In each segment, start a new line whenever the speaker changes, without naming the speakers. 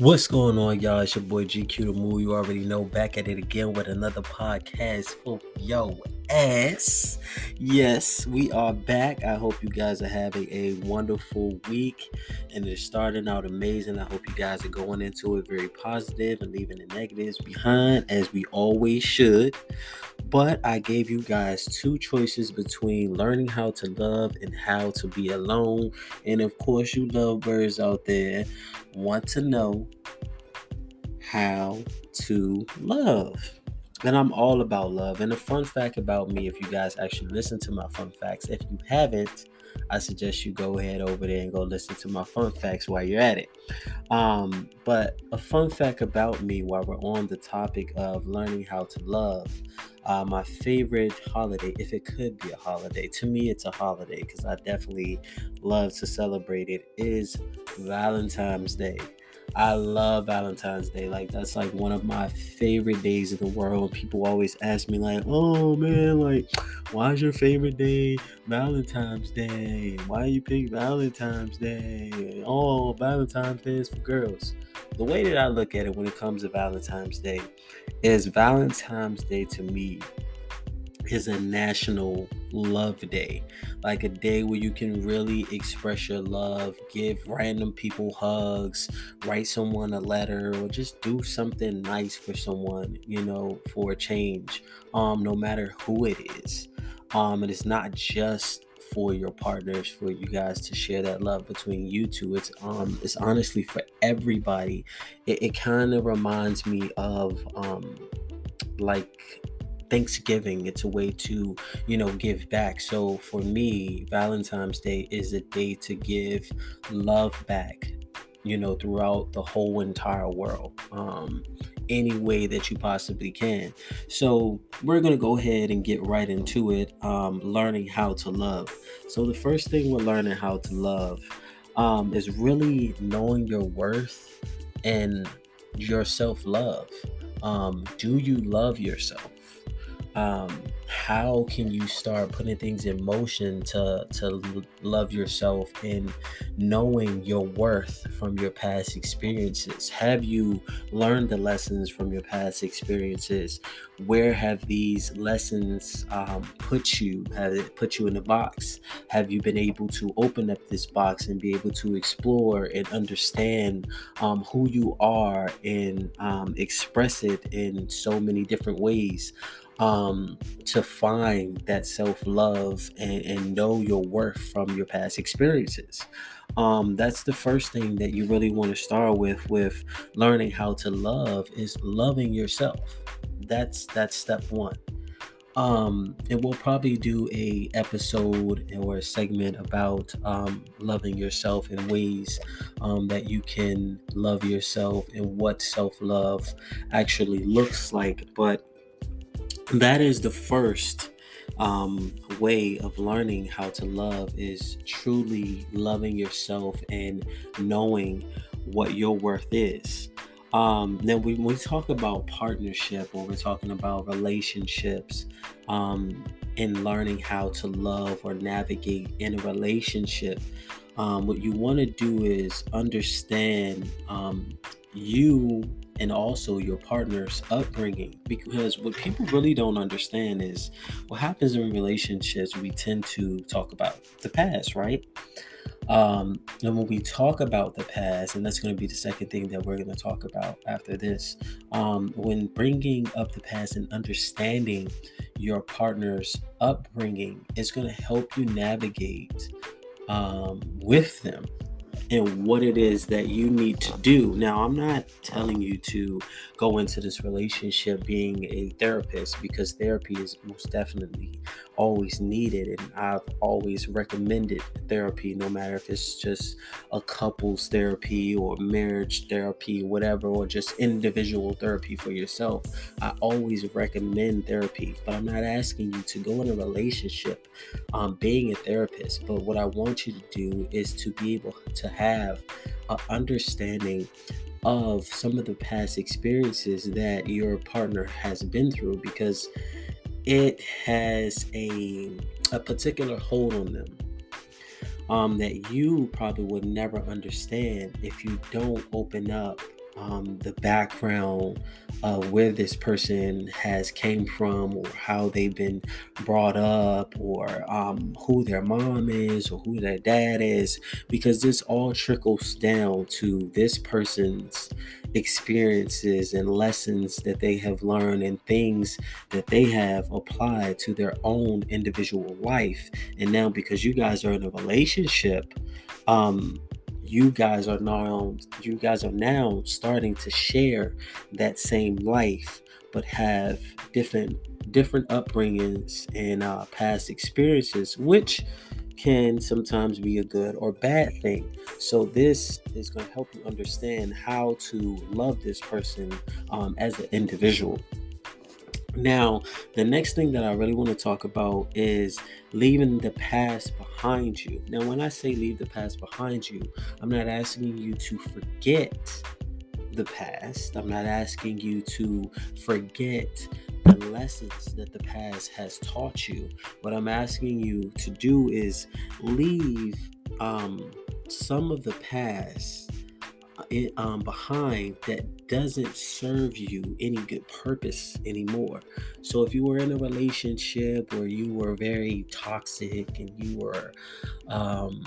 What's going on, y'all? It's your boy GQ the Mood. You already know, back at it again with another podcast for yo ass. Yes, we are back. I hope you guys are having a wonderful week and it's starting out amazing. I hope you guys are going into it very positive and leaving the negatives behind, as we always should. But I gave you guys two choices between learning how to love and how to be alone. And of course, you lovebirds out there want to know how to love. And I'm all about love. And a fun fact about me, if you guys actually listen to my fun facts, if you haven't, I suggest you go ahead over there and go listen to my fun facts while you're at it. Um, but a fun fact about me while we're on the topic of learning how to love, uh, my favorite holiday, if it could be a holiday, to me it's a holiday because I definitely love to celebrate it, is Valentine's Day. I love Valentine's Day. Like that's like one of my favorite days in the world. People always ask me like, "Oh man, like why's your favorite day Valentine's Day? Why you pick Valentine's Day? Oh, Valentine's Day is for girls." The way that I look at it when it comes to Valentine's Day is Valentine's Day to me is a national love day. Like a day where you can really express your love, give random people hugs, write someone a letter, or just do something nice for someone, you know, for a change. Um, no matter who it is. Um, and it's not just for your partners for you guys to share that love between you two it's um it's honestly for everybody it, it kind of reminds me of um like Thanksgiving. It's a way to, you know, give back. So for me, Valentine's Day is a day to give love back, you know, throughout the whole entire world. Um, any way that you possibly can. So we're gonna go ahead and get right into it. Um, learning how to love. So the first thing we're learning how to love um, is really knowing your worth and your self love. Um, do you love yourself? Um, how can you start putting things in motion to to love yourself and knowing your worth from your past experiences? Have you learned the lessons from your past experiences? Where have these lessons um, put you? Have it put you in a box? Have you been able to open up this box and be able to explore and understand um, who you are and um, express it in so many different ways um, to find that self love and, and, know your worth from your past experiences. Um, that's the first thing that you really want to start with with learning how to love is loving yourself. That's that's step one. Um, and we'll probably do a episode or a segment about um, loving yourself in ways um, that you can love yourself and what self love actually looks like. But that is the first um, way of learning how to love is truly loving yourself and knowing what your worth is. Um, then we, when we talk about partnership or we're talking about relationships um, and learning how to love or navigate in a relationship, um, what you want to do is understand um, you and also your partner's upbringing. Because what people really don't understand is what happens in relationships, we tend to talk about the past, right? Um, and when we talk about the past, and that's going to be the second thing that we're going to talk about after this, um, when bringing up the past and understanding your partner's upbringing, is going to help you navigate um, with them and what it is that you need to do. Now, I'm not telling you to go into this relationship being a therapist because therapy is most definitely always needed. And I've always recommended therapy, no matter if it's just a couples therapy or marriage therapy, whatever, or just individual therapy for yourself. I always recommend therapy, but I'm not asking you to go in a relationship um, being a therapist. But what I want you to do is to be able to have an understanding of some of the past experiences that your partner has been through because it has a a particular hold on them um, that you probably would never understand if you don't open up um, the background of where this person has came from or how they've been brought up or um, who their mom is or who their dad is because this all trickles down to this person's experiences and lessons that they have learned and things that they have applied to their own individual life. And now because you guys are in a relationship um you guys are now you guys are now starting to share that same life but have different different upbringings and uh, past experiences which can sometimes be a good or bad thing so this is going to help you understand how to love this person um, as an individual now, the next thing that I really want to talk about is leaving the past behind you. Now, when I say leave the past behind you, I'm not asking you to forget the past. I'm not asking you to forget the lessons that the past has taught you. What I'm asking you to do is leave um, some of the past um, behind that doesn't serve you any good purpose anymore. So if you were in a relationship where you were very toxic and you were, um,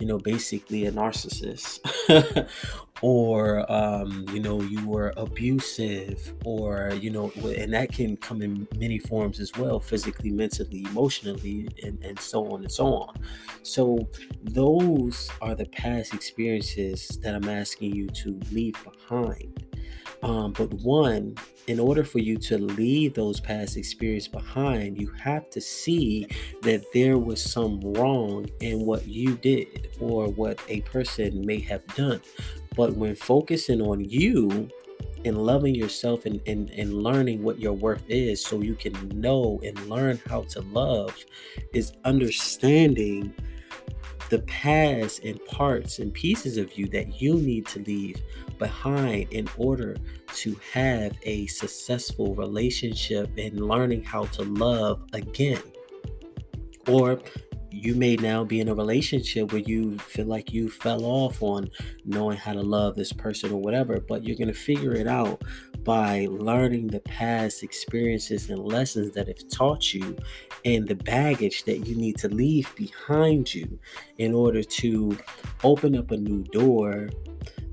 you know, basically a narcissist, or um, you know, you were abusive, or you know, and that can come in many forms as well physically, mentally, emotionally, and, and so on and so on. So, those are the past experiences that I'm asking you to leave behind. Um, but one, in order for you to leave those past experiences behind, you have to see that there was some wrong in what you did or what a person may have done. But when focusing on you and loving yourself and, and, and learning what your worth is so you can know and learn how to love is understanding the past and parts and pieces of you that you need to leave behind in order to have a successful relationship and learning how to love again. Or you may now be in a relationship where you feel like you fell off on knowing how to love this person or whatever, but you're going to figure it out by learning the past experiences and lessons that have taught you and the baggage that you need to leave behind you in order to open up a new door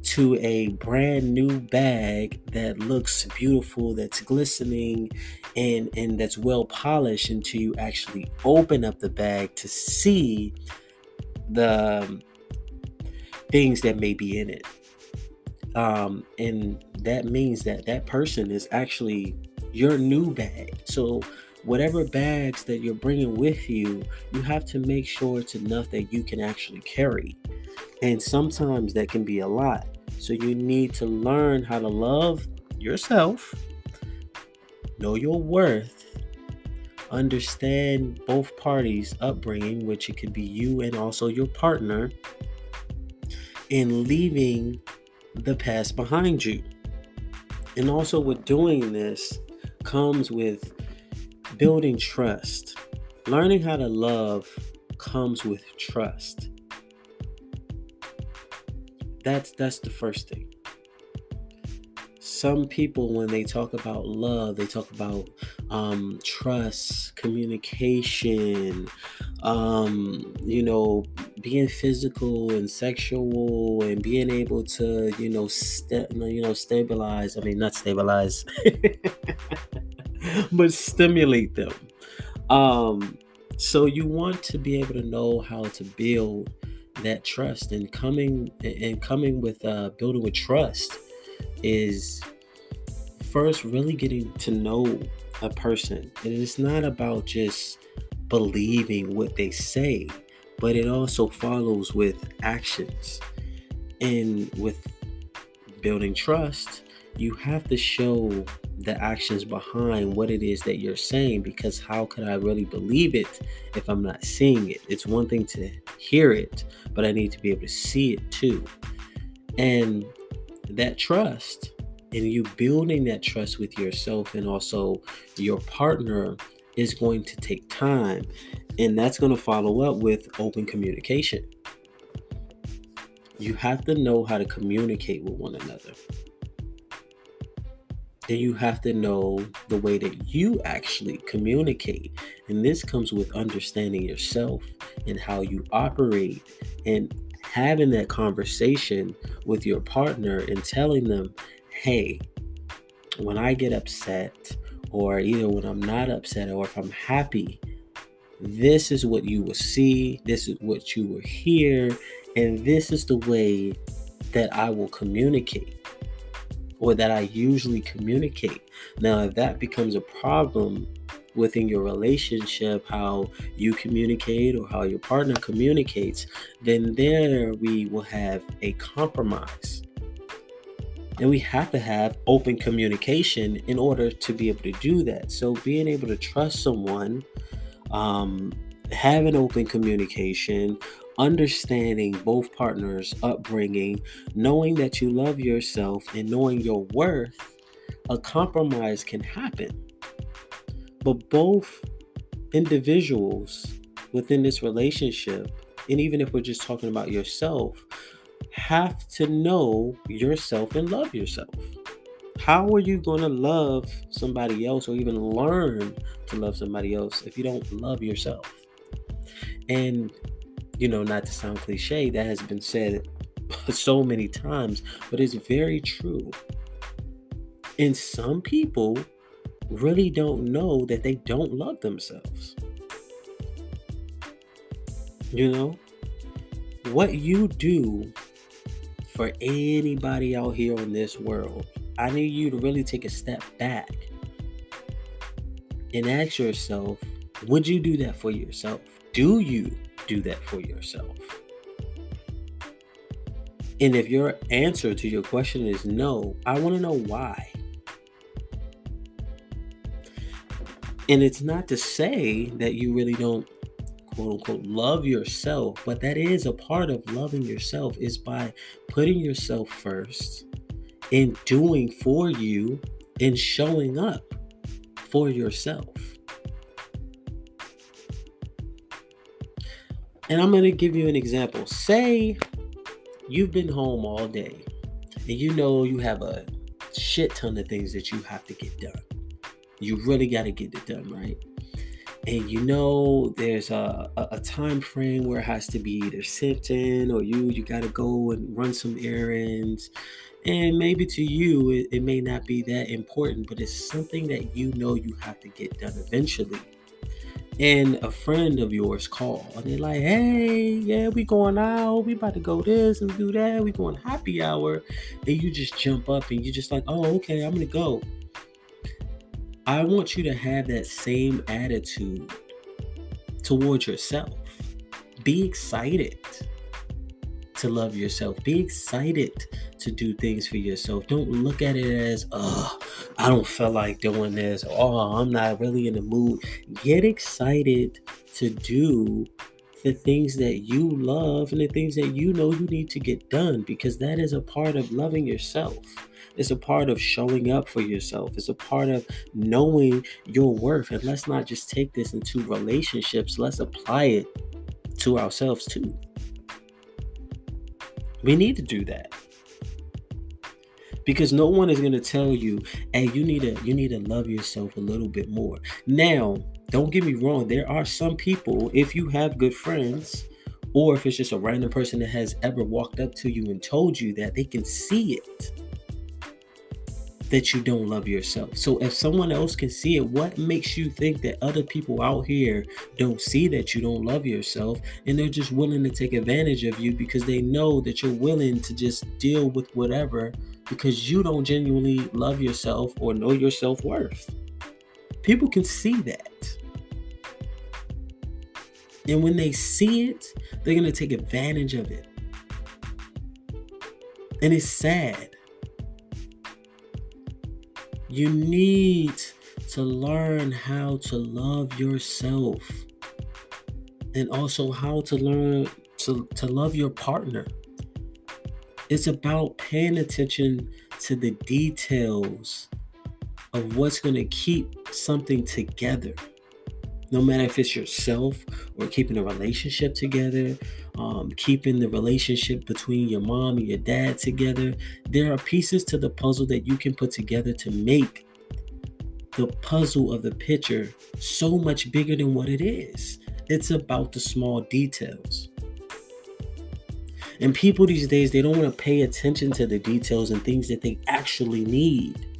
to a brand new bag that looks beautiful, that's glistening, and and that's well polished until you actually open up the bag to see the um, things that may be in it. Um, and that means that that person is actually your new bag. So whatever bags that you're bringing with you, you have to make sure it's enough that you can actually carry. And sometimes that can be a lot. So you need to learn how to love yourself, know your worth, understand both parties' upbringing, which it could be you and also your partner, and leaving the past behind you. And also, with doing this, comes with building trust. Learning how to love comes with trust that's that's the first thing. Some people when they talk about love they talk about um, trust communication um, you know being physical and sexual and being able to you know st- you know stabilize i mean not stabilize but stimulate them. Um, so you want to be able to know how to build that trust and coming and coming with uh, building with trust is first really getting to know a person and it's not about just believing what they say but it also follows with actions and with building trust you have to show the actions behind what it is that you're saying because how could I really believe it if I'm not seeing it? It's one thing to hear it, but I need to be able to see it too. And that trust and you building that trust with yourself and also your partner is going to take time and that's going to follow up with open communication You have to know how to communicate with one another. Then you have to know the way that you actually communicate. And this comes with understanding yourself and how you operate and having that conversation with your partner and telling them, hey, when I get upset, or either when I'm not upset, or if I'm happy, this is what you will see, this is what you will hear, and this is the way that I will communicate or that I usually communicate. Now, if that becomes a problem within your relationship, how you communicate or how your partner communicates, then there we will have a compromise. And we have to have open communication in order to be able to do that. So, being able to trust someone, um, having open communication, understanding both partners' upbringing, knowing that you love yourself, and knowing your worth, a compromise can happen. But both individuals within this relationship, and even if we're just talking about yourself, have to know yourself and love yourself. How are you going to love somebody else or even learn to love somebody else if you don't love yourself? And, you know, not to sound cliche, that has been said so many times, but it's very true. And some people really don't know that they don't love themselves. You know, what you do for anybody out here in this world, I need you to really take a step back and ask yourself would you do that for yourself? Do you do that for yourself? And if your answer to your question is no, I want to know why. And it's not to say that you really don't quote unquote love yourself, but that is a part of loving yourself is by putting yourself first and doing for you and showing up for yourself. And I'm going to give you an example. Say you've been home all day and you know you have a shit ton of things that you have to get done. You really got to get it done, right? and you know there's a, a, a, time frame where it has to be either sent in or you you got to go and run some errands and maybe to you it, it may not be that important but it's something that you know you have to get done eventually and a friend of yours call and they're like hey yeah we going out. We about to go this and do that. We going happy hour. And you just jump up and you're just like oh okay i'm gonna go. I want you to have that same attitude towards yourself. Be excited to love yourself. Be excited to do things for yourself. Don't look at it as, oh, I don't feel like doing this. Oh, I'm not really in the mood. Get excited to do the things that you love and the things that you know you need to get done because that is a part of loving yourself. It's a part of showing up for yourself. It's a part of knowing your worth. And let's not just take this into relationships, let's apply it to ourselves too. We need to do that. Because no one is going to tell you, "Hey, you need to you need to love yourself a little bit more." Now, don't get me wrong, there are some people if you have good friends or if it's just a random person that has ever walked up to you and told you that they can see it that you don't love yourself. So if someone else can see it, what makes you think that other people out here don't see that you don't love yourself and they're just willing to take advantage of you because they know that you're willing to just deal with whatever because you don't genuinely love yourself or know your self-worth. People can see that. And when they see it, they're going to take advantage of it. And it's sad you need to learn how to love yourself and also how to learn to, to love your partner. It's about paying attention to the details of what's going to keep something together. No matter if it's yourself or keeping a relationship together, um, keeping the relationship between your mom and your dad together, there are pieces to the puzzle that you can put together to make the puzzle of the picture so much bigger than what it is. It's about the small details. And people these days, they don't want to pay attention to the details and things that they actually need.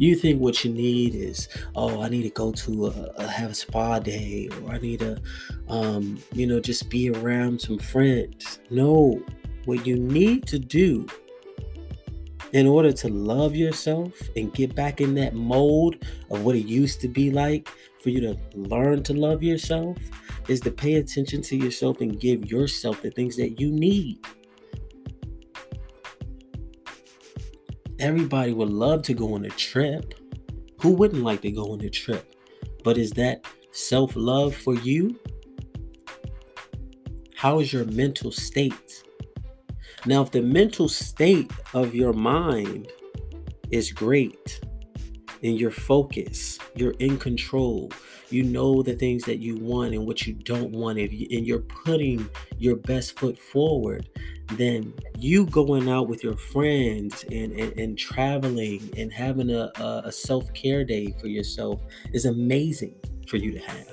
You think what you need is, oh, I need to go to a, a have a spa day, or I need to, um, you know, just be around some friends. No, what you need to do in order to love yourself and get back in that mold of what it used to be like for you to learn to love yourself is to pay attention to yourself and give yourself the things that you need. Everybody would love to go on a trip. Who wouldn't like to go on a trip? But is that self love for you? How is your mental state? Now, if the mental state of your mind is great and your focus, you're in control, you know the things that you want and what you don't want, If and you're putting your best foot forward, then you going out with your friends and, and, and traveling and having a, a self care day for yourself is amazing for you to have.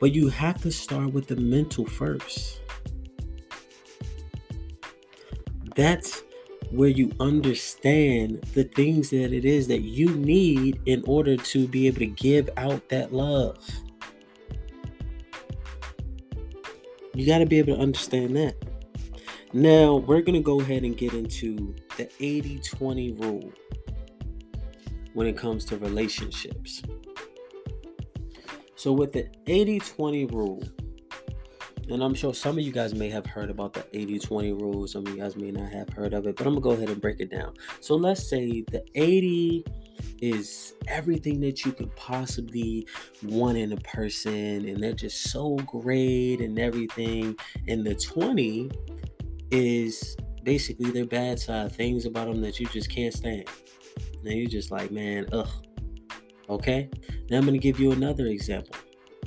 But you have to start with the mental first. That's where you understand the things that it is that you need in order to be able to give out that love. You got to be able to understand that. Now, we're going to go ahead and get into the 80 20 rule when it comes to relationships. So, with the 80 20 rule, and I'm sure some of you guys may have heard about the 80 20 rule, some of you guys may not have heard of it, but I'm to go ahead and break it down. So, let's say the 80 is everything that you could possibly want in a person, and they're just so great and everything. And the 20 is basically their bad side, things about them that you just can't stand. And you're just like, man, ugh. Okay? Now I'm gonna give you another example.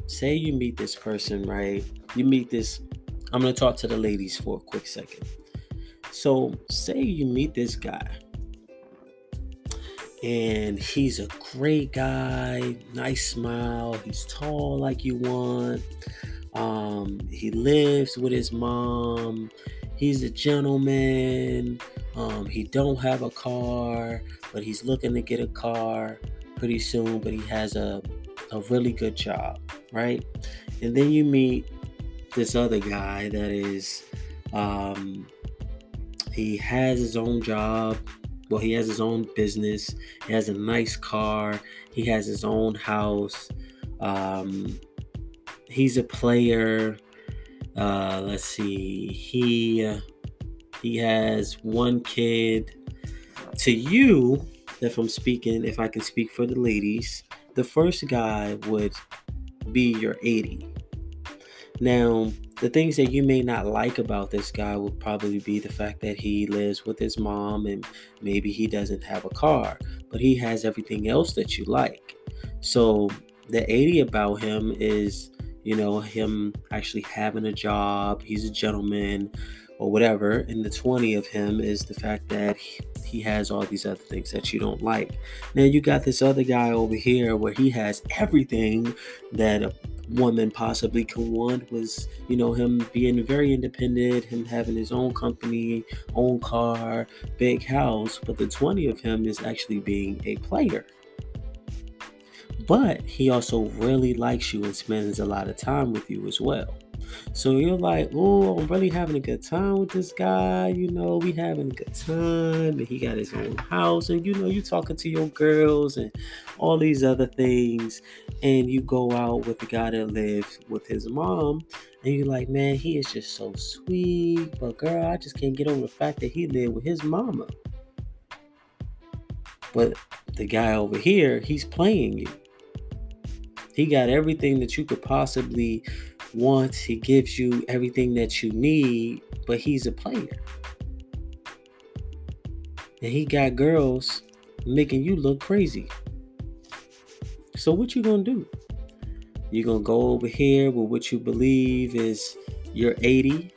Say you meet this person, right? You meet this. I'm gonna talk to the ladies for a quick second. So say you meet this guy and he's a great guy, nice smile, he's tall like you want. Um, he lives with his mom he's a gentleman. Um, he don't have a car, but he's looking to get a car pretty soon. But he has a a really good job, right? And then you meet this other guy that is, um, he has his own job. Well, he has his own business. He has a nice car. He has his own house. Um, he's a player uh, let's see. He he has one kid. To you, if I'm speaking, if I can speak for the ladies, the first guy would be your 80. Now, the things that you may not like about this guy would probably be the fact that he lives with his mom and maybe he doesn't have a car, but he has everything else that you like. So, the 80 about him is you know, him actually having a job, he's a gentleman or whatever. And the 20 of him is the fact that he has all these other things that you don't like. Now you got this other guy over here where he has everything that a woman possibly could want was, you know, him being very independent, him having his own company, own car, big house, but the 20 of him is actually being a player but he also really likes you and spends a lot of time with you as well. So you're like, oh, I'm really having a good time with this guy. You know, we having a good time, and he got his own house, and you know, you talking to your girls and all these other things, and you go out with the guy that lives with his mom, and you're like, man, he is just so sweet, but girl, I just can't get over the fact that he lived with his mama. But the guy over here, he's playing you. He got everything that you could possibly want. He gives you everything that you need, but he's a player. And he got girls making you look crazy. So what you gonna do? You're going to go over here with what you believe is your 80,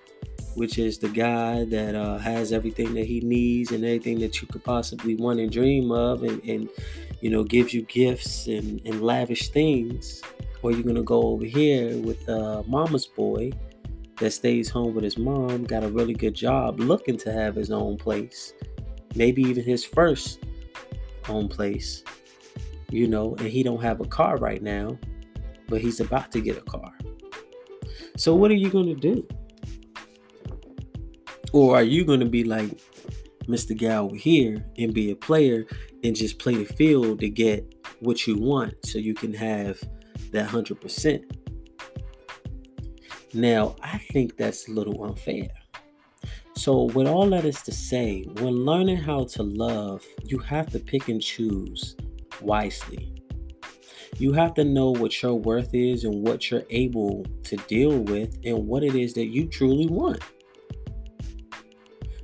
which is the guy that uh, has everything that he needs and everything that you could possibly want and dream of and, and you know, gives you gifts and, and lavish things. Or you're to go over here with uh, mama's boy that stays home with his mom, got a really good job, looking to have his own place, maybe even his first own place, you know, and he don't have a car right now, but he's about to get a car. So what are you to do? Or are you to be like Mr. Gal here and be a player and just play the field to get what you want so you can have that 100%? Now, I think that's a little unfair. So, with all that is to say, when learning how to love, you have to pick and choose wisely. You have to know what your worth is and what you're able to deal with and what it is that you truly want.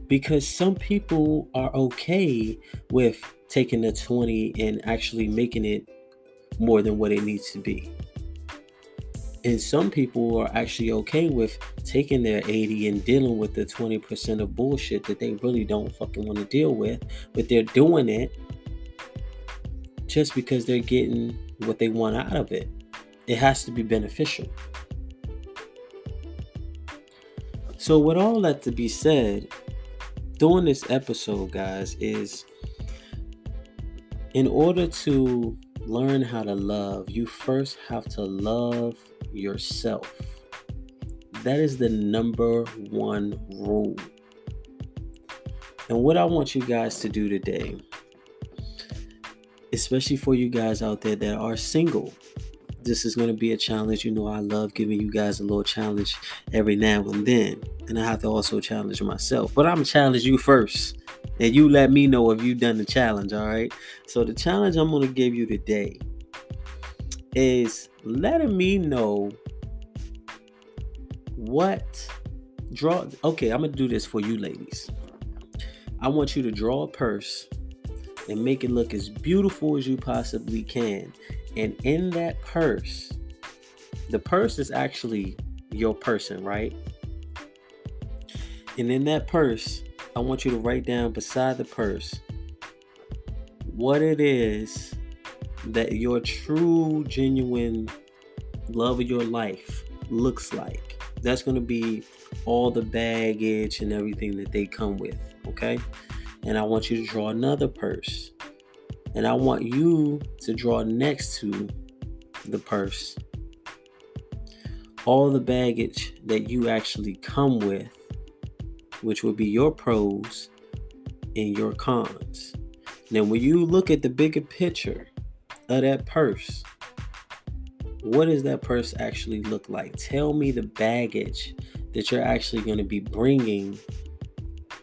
Because some people are okay with taking the 20 and actually making it more than what it needs to be. And some people are actually okay with taking their 80 and dealing with the 20% of bullshit that they really don't fucking want to deal with, but they're doing it just because they're getting what they want out of it. It has to be beneficial. So, with all that to be said, doing this episode, guys, is in order to learn how to love, you first have to love yourself. That is the number one rule. And what I want you guys to do today, especially for you guys out there that are single, this is going to be a challenge. You know, I love giving you guys a little challenge every now and then. And I have to also challenge myself. But I'm going to challenge you first. And you let me know if you've done the challenge, all right? So, the challenge I'm going to give you today is letting me know what draw okay i'm gonna do this for you ladies. I want you to draw a purse and make it look as beautiful as you possibly can. And in that purse the purse is actually your person right? And in that purse i want you to write down beside the purse what it is that your true, genuine love of your life looks like. That's going to be all the baggage and everything that they come with, okay? And I want you to draw another purse. And I want you to draw next to the purse all the baggage that you actually come with, which would be your pros and your cons. Now, when you look at the bigger picture, of that purse, what does that purse actually look like? Tell me the baggage that you're actually going to be bringing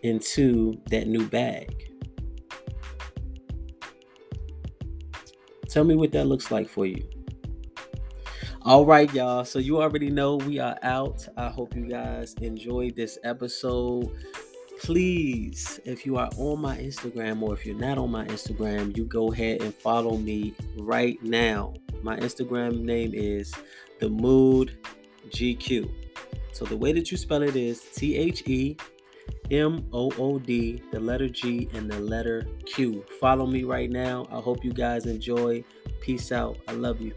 into that new bag. Tell me what that looks like for you. All right, y'all. So you already know we are out. I hope you guys enjoyed this episode please, if you are on my Instagram or if you're not on my Instagram, you go ahead and follow me right now. My Instagram name is The Mood GQ. So the way that you spell it is T H E M O O D, the letter G, and the letter Q. Follow me right now. I hope you guys enjoy. Peace out. I love you.